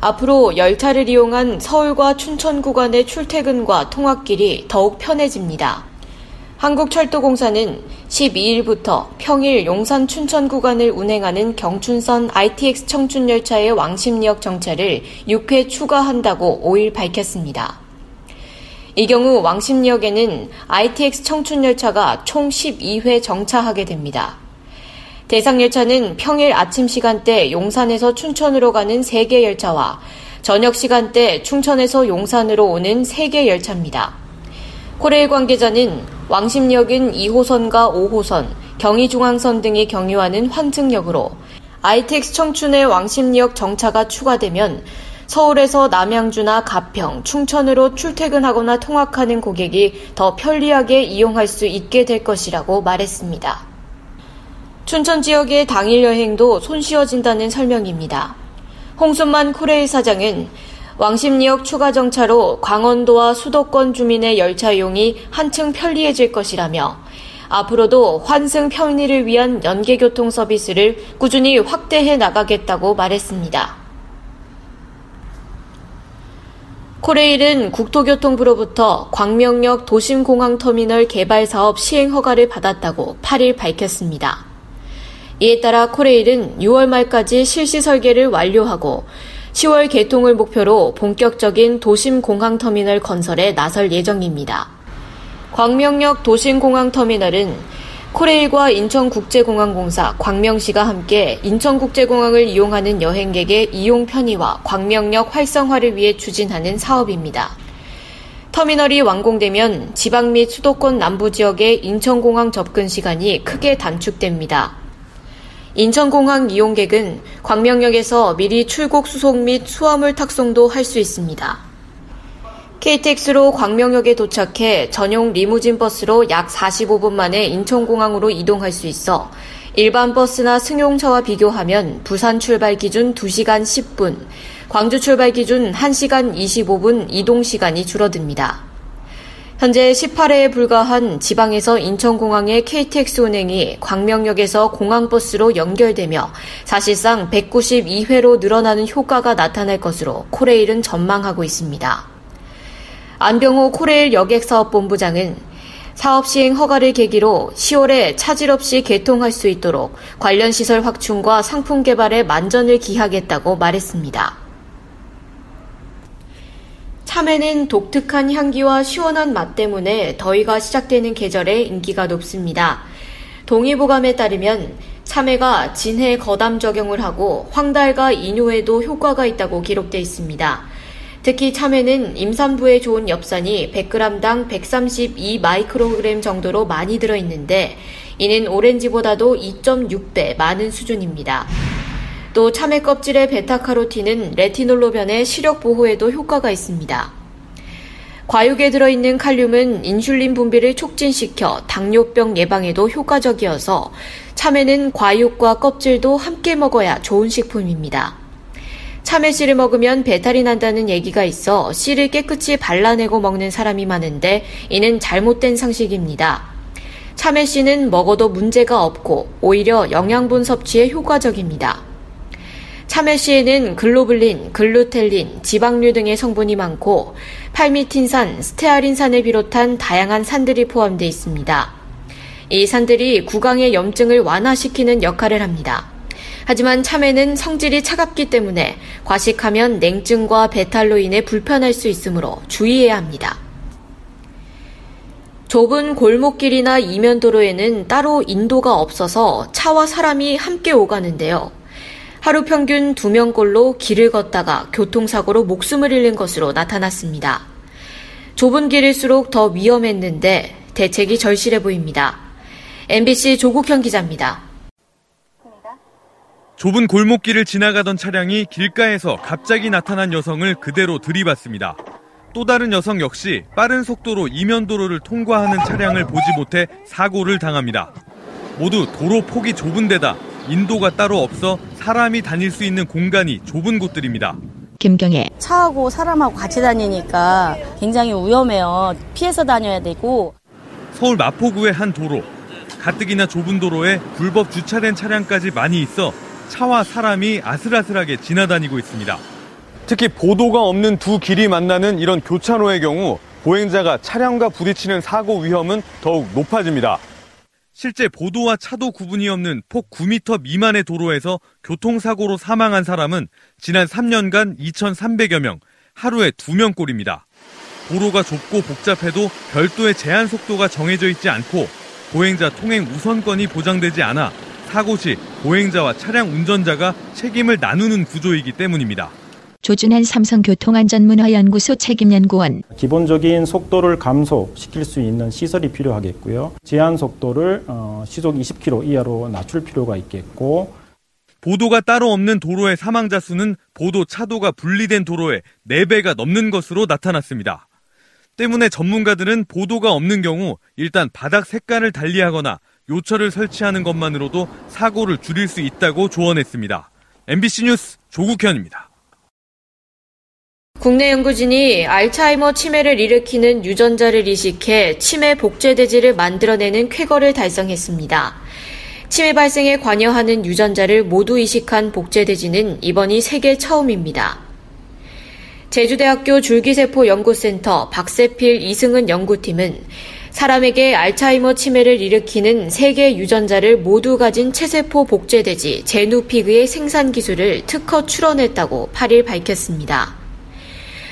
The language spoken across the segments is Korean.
앞으로 열차를 이용한 서울과 춘천 구간의 출퇴근과 통학길이 더욱 편해집니다. 한국철도공사는 12일부터 평일 용산 춘천 구간을 운행하는 경춘선 ITX 청춘열차의 왕십리역 정차를 6회 추가한다고 5일 밝혔습니다. 이 경우 왕십리역에는 ITX 청춘열차가 총 12회 정차하게 됩니다. 대상 열차는 평일 아침 시간대 용산에서 춘천으로 가는 3개 열차와 저녁 시간대 충천에서 용산으로 오는 3개 열차입니다. 코레일 관계자는 왕십역은 2호선과 5호선, 경의중앙선 등이 경유하는 환승역으로 ITX 청춘의 왕십역 정차가 추가되면 서울에서 남양주나 가평, 충천으로 출퇴근하거나 통학하는 고객이 더 편리하게 이용할 수 있게 될 것이라고 말했습니다. 춘천 지역의 당일 여행도 손쉬워진다는 설명입니다. 홍순만 코레일 사장은 왕십리역 추가 정차로 강원도와 수도권 주민의 열차 이용이 한층 편리해질 것이라며 앞으로도 환승 편의를 위한 연계교통 서비스를 꾸준히 확대해 나가겠다고 말했습니다. 코레일은 국토교통부로부터 광명역 도심공항터미널 개발 사업 시행 허가를 받았다고 8일 밝혔습니다. 이에 따라 코레일은 6월 말까지 실시 설계를 완료하고 10월 개통을 목표로 본격적인 도심 공항터미널 건설에 나설 예정입니다. 광명역 도심공항터미널은 코레일과 인천국제공항공사, 광명시가 함께 인천국제공항을 이용하는 여행객의 이용 편의와 광명역 활성화를 위해 추진하는 사업입니다. 터미널이 완공되면 지방 및 수도권 남부 지역의 인천공항 접근 시간이 크게 단축됩니다. 인천공항 이용객은 광명역에서 미리 출국 수속 및 수화물 탁송도 할 수 있습니다. KTX로 광명역에 도착해 전용 리무진 버스로 약 45분 만에 인천공항으로 이동할 수 있어 일반 버스나 승용차와 비교하면 부산 출발 기준 2시간 10분, 광주 출발 기준 1시간 25분 이동 시간이 줄어듭니다. 현재 18회에 불과한 지방에서 인천공항의 KTX 운행이 광명역에서 공항버스로 연결되며 사실상 192회로 늘어나는 효과가 나타날 것으로 코레일은 전망하고 있습니다. 안병호 코레일 여객사업본부장은 사업 시행 허가를 계기로 10월에 차질 없이 개통할 수 있도록 관련 시설 확충과 상품 개발에 만전을 기하겠다고 말했습니다. 참외는 독특한 향기와 시원한 맛 때문에 더위가 시작되는 계절에 인기가 높습니다. 동의보감에 따르면 참외가 진해 거담 적용을 하고 황달과 이뇨에도 효과가 있다고 기록되어 있습니다. 특히 참외는 임산부에 좋은 엽산이 100g당 132 마이크로그램 정도로 많이 들어있는데 이는 오렌지보다도 2.6배 많은 수준입니다. 또 참외 껍질의 베타카로틴은 레티놀로 변해 시력 보호에도 효과가 있습니다. 과육에 들어있는 칼륨은 인슐린 분비를 촉진시켜 당뇨병 예방에도 효과적이어서 참외는 과육과 껍질도 함께 먹어야 좋은 식품입니다. 참외 씨를 먹으면 배탈이 난다는 얘기가 있어 씨를 깨끗이 발라내고 먹는 사람이 많은데 이는 잘못된 상식입니다. 참외 씨는 먹어도 문제가 없고 오히려 영양분 섭취에 효과적입니다. 참외씨에는 글로블린, 글루텔린, 지방류 등의 성분이 많고 팔미틴산, 스테아린산을 비롯한 다양한 산들이 포함되어 있습니다. 이 산들이 구강의 염증을 완화시키는 역할을 합니다. 하지만 참외는 성질이 차갑기 때문에 과식하면 냉증과 배탈로 인해 불편할 수 있으므로 주의해야 합니다. 좁은 골목길이나 이면도로에는 따로 인도가 없어서 차와 사람이 함께 오가는데요. 하루 평균 2명꼴로 길을 걷다가 교통사고로 목숨을 잃는 것으로 나타났습니다. 좁은 길일수록 더 위험했는데 대책이 절실해 보입니다. MBC 조국현 기자입니다. 좁은 골목길을 지나가던 차량이 길가에서 갑자기 나타난 여성을 그대로 들이받습니다. 또 다른 여성 역시 빠른 속도로 이면도로를 통과하는 차량을 보지 못해 사고를 당합니다. 모두 도로 폭이 좁은 데다 인도가 따로 없어 사람이 다닐 수 있는 공간이 좁은 곳들입니다. 김경애 차하고 사람하고 같이 다니니까 굉장히 위험해요. 피해서 다녀야 되고 서울 마포구의 한 도로 가뜩이나 좁은 도로에 불법 주차된 차량까지 많이 있어 차와 사람이 아슬아슬하게 지나다니고 있습니다. 특히 보도가 없는 두 길이 만나는 이런 교차로의 경우 보행자가 차량과 부딪히는 사고 위험은 더욱 높아집니다. 실제 보도와 차도 구분이 없는 폭 9m 미만의 도로에서 교통사고로 사망한 사람은 지난 3년간 2,300여 명, 하루에 2명꼴입니다. 도로가 좁고 복잡해도 별도의 제한 속도가 정해져 있지 않고 보행자 통행 우선권이 보장되지 않아 사고 시 보행자와 차량 운전자가 책임을 나누는 구조이기 때문입니다. 조준한 삼성교통안전문화연구소 책임연구원 기본적인 속도를 감소시킬 수 있는 시설이 필요하겠고요. 제한 속도를 어, 시속 20km 이하로 낮출 필요가 있겠고 보도가 따로 없는 도로의 사망자 수는 보도 차도가 분리된 도로의 4배가 넘는 것으로 나타났습니다. 때문에 전문가들은 보도가 없는 경우 일단 바닥 색깔을 달리하거나 요철을 설치하는 것만으로도 사고를 줄일 수 있다고 조언했습니다. MBC 뉴스 조국현입니다. 국내 연구진이 알츠하이머 치매를 일으키는 유전자를 이식해 치매 복제대지를 만들어내는 쾌거를 달성했습니다. 치매 발생에 관여하는 유전자를 모두 이식한 복제대지는 이번이 세계 처음입니다. 제주대학교 줄기세포 연구센터 박세필 이승은 연구팀은 사람에게 알츠하이머 치매를 일으키는 세개 유전자를 모두 가진 체세포 복제돼지 제누피그의 생산 기술을 특허 출원했다고 8일 밝혔습니다.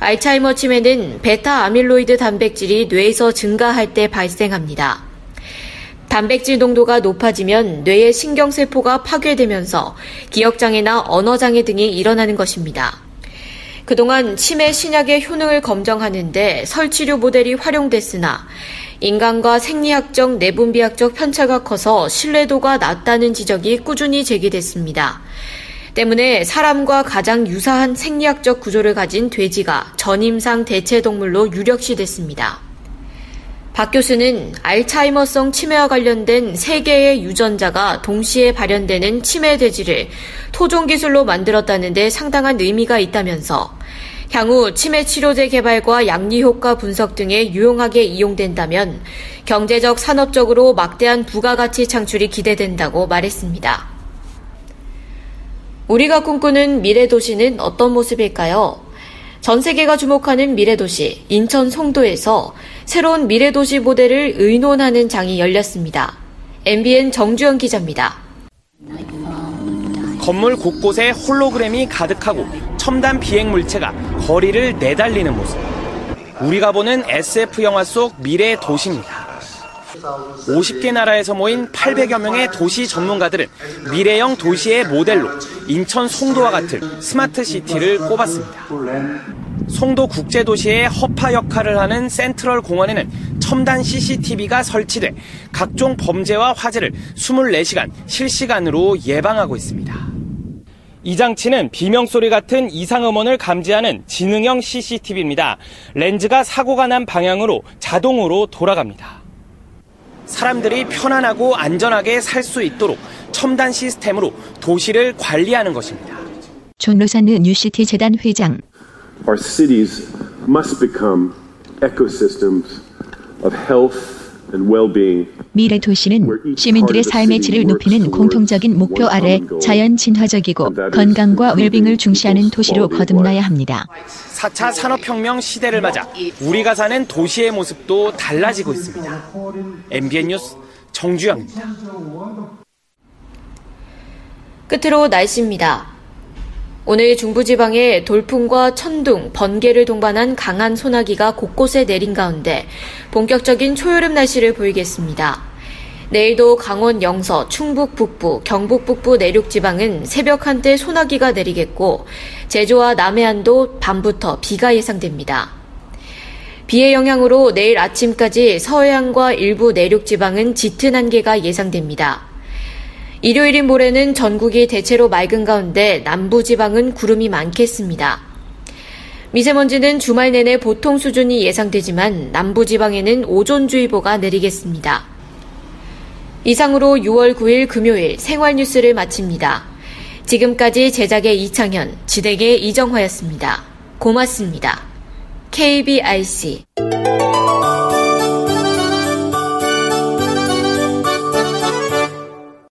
알츠하이머 치매는 베타 아밀로이드 단백질이 뇌에서 증가할 때 발생합니다. 단백질 농도가 높아지면 뇌의 신경세포가 파괴되면서 기억장애나 언어장애 등이 일어나는 것입니다. 그동안 치매 신약의 효능을 검정하는데 설치료 모델이 활용됐으나 인간과 생리학적 내분비학적 편차가 커서 신뢰도가 낮다는 지적이 꾸준히 제기됐습니다. 때문에 사람과 가장 유사한 생리학적 구조를 가진 돼지가 전임상 대체 동물로 유력시 됐습니다. 박 교수는 알츠하이머성 치매와 관련된 세개의 유전자가 동시에 발현되는 치매 돼지를 토종 기술로 만들었다는 데 상당한 의미가 있다면서 향후 치매 치료제 개발과 양리 효과 분석 등에 유용하게 이용된다면 경제적 산업적으로 막대한 부가가치 창출이 기대된다고 말했습니다. 우리가 꿈꾸는 미래 도시는 어떤 모습일까요? 전 세계가 주목하는 미래 도시 인천 송도에서 새로운 미래 도시 모델을 의논하는 장이 열렸습니다. MBN 정주영 기자입니다. 건물 곳곳에 홀로그램이 가득하고 첨단 비행 물체가 거리를 내달리는 모습. 우리가 보는 SF 영화 속 미래 도시입니다. 50개 나라에서 모인 800여 명의 도시 전문가들은 미래형 도시의 모델로 인천 송도와 같은 스마트 시티를 꼽았습니다. 송도 국제도시의 허파 역할을 하는 센트럴 공원에는 첨단 CCTV가 설치돼 각종 범죄와 화재를 24시간 실시간으로 예방하고 있습니다. 이 장치는 비명소리 같은 이상음원을 감지하는 지능형 CCTV입니다. 렌즈가 사고가 난 방향으로 자동으로 돌아갑니다. 사람들이 편안하고 안전하게 살 수 있도록 첨단 시스템으로 도시를 관리하는 것입니다. 존 로사느 뉴시티 재단 회장 Our cities must become ecosystems of health 미래 도시는 시민들의 삶의 질을 높이는 공통적인 목표 아래 자연 친화적이고 건강과 웰빙을 중시하는 도시로 거듭나야 합니다. 4차 산업혁명 시대를 맞아 우리가 사는 도시의 모습도 달라지고 있습니다. MBN 뉴스 정주영입니다. 끝으로 날씨입니다. 오늘 중부지방에 돌풍과 천둥, 번개를 동반한 강한 소나기가 곳곳에 내린 가운데 본격적인 초여름 날씨를 보이겠습니다. 내일도 강원 영서, 충북 북부, 경북 북부 내륙 지방은 새벽 한때 소나기가 내리겠고 제주와 남해안도 밤부터 비가 예상됩니다. 비의 영향으로 내일 아침까지 서해안과 일부 내륙 지방은 짙은 안개가 예상됩니다. 일요일인 모레는 전국이 대체로 맑은 가운데 남부지방은 구름이 많겠습니다. 미세먼지는 주말 내내 보통 수준이 예상되지만 남부지방에는 오존주의보가 내리겠습니다. 이상으로 6월 9일 금요일 생활뉴스를 마칩니다. 지금까지 제작의 이창현, 진행의 이정화였습니다. 고맙습니다. KBRC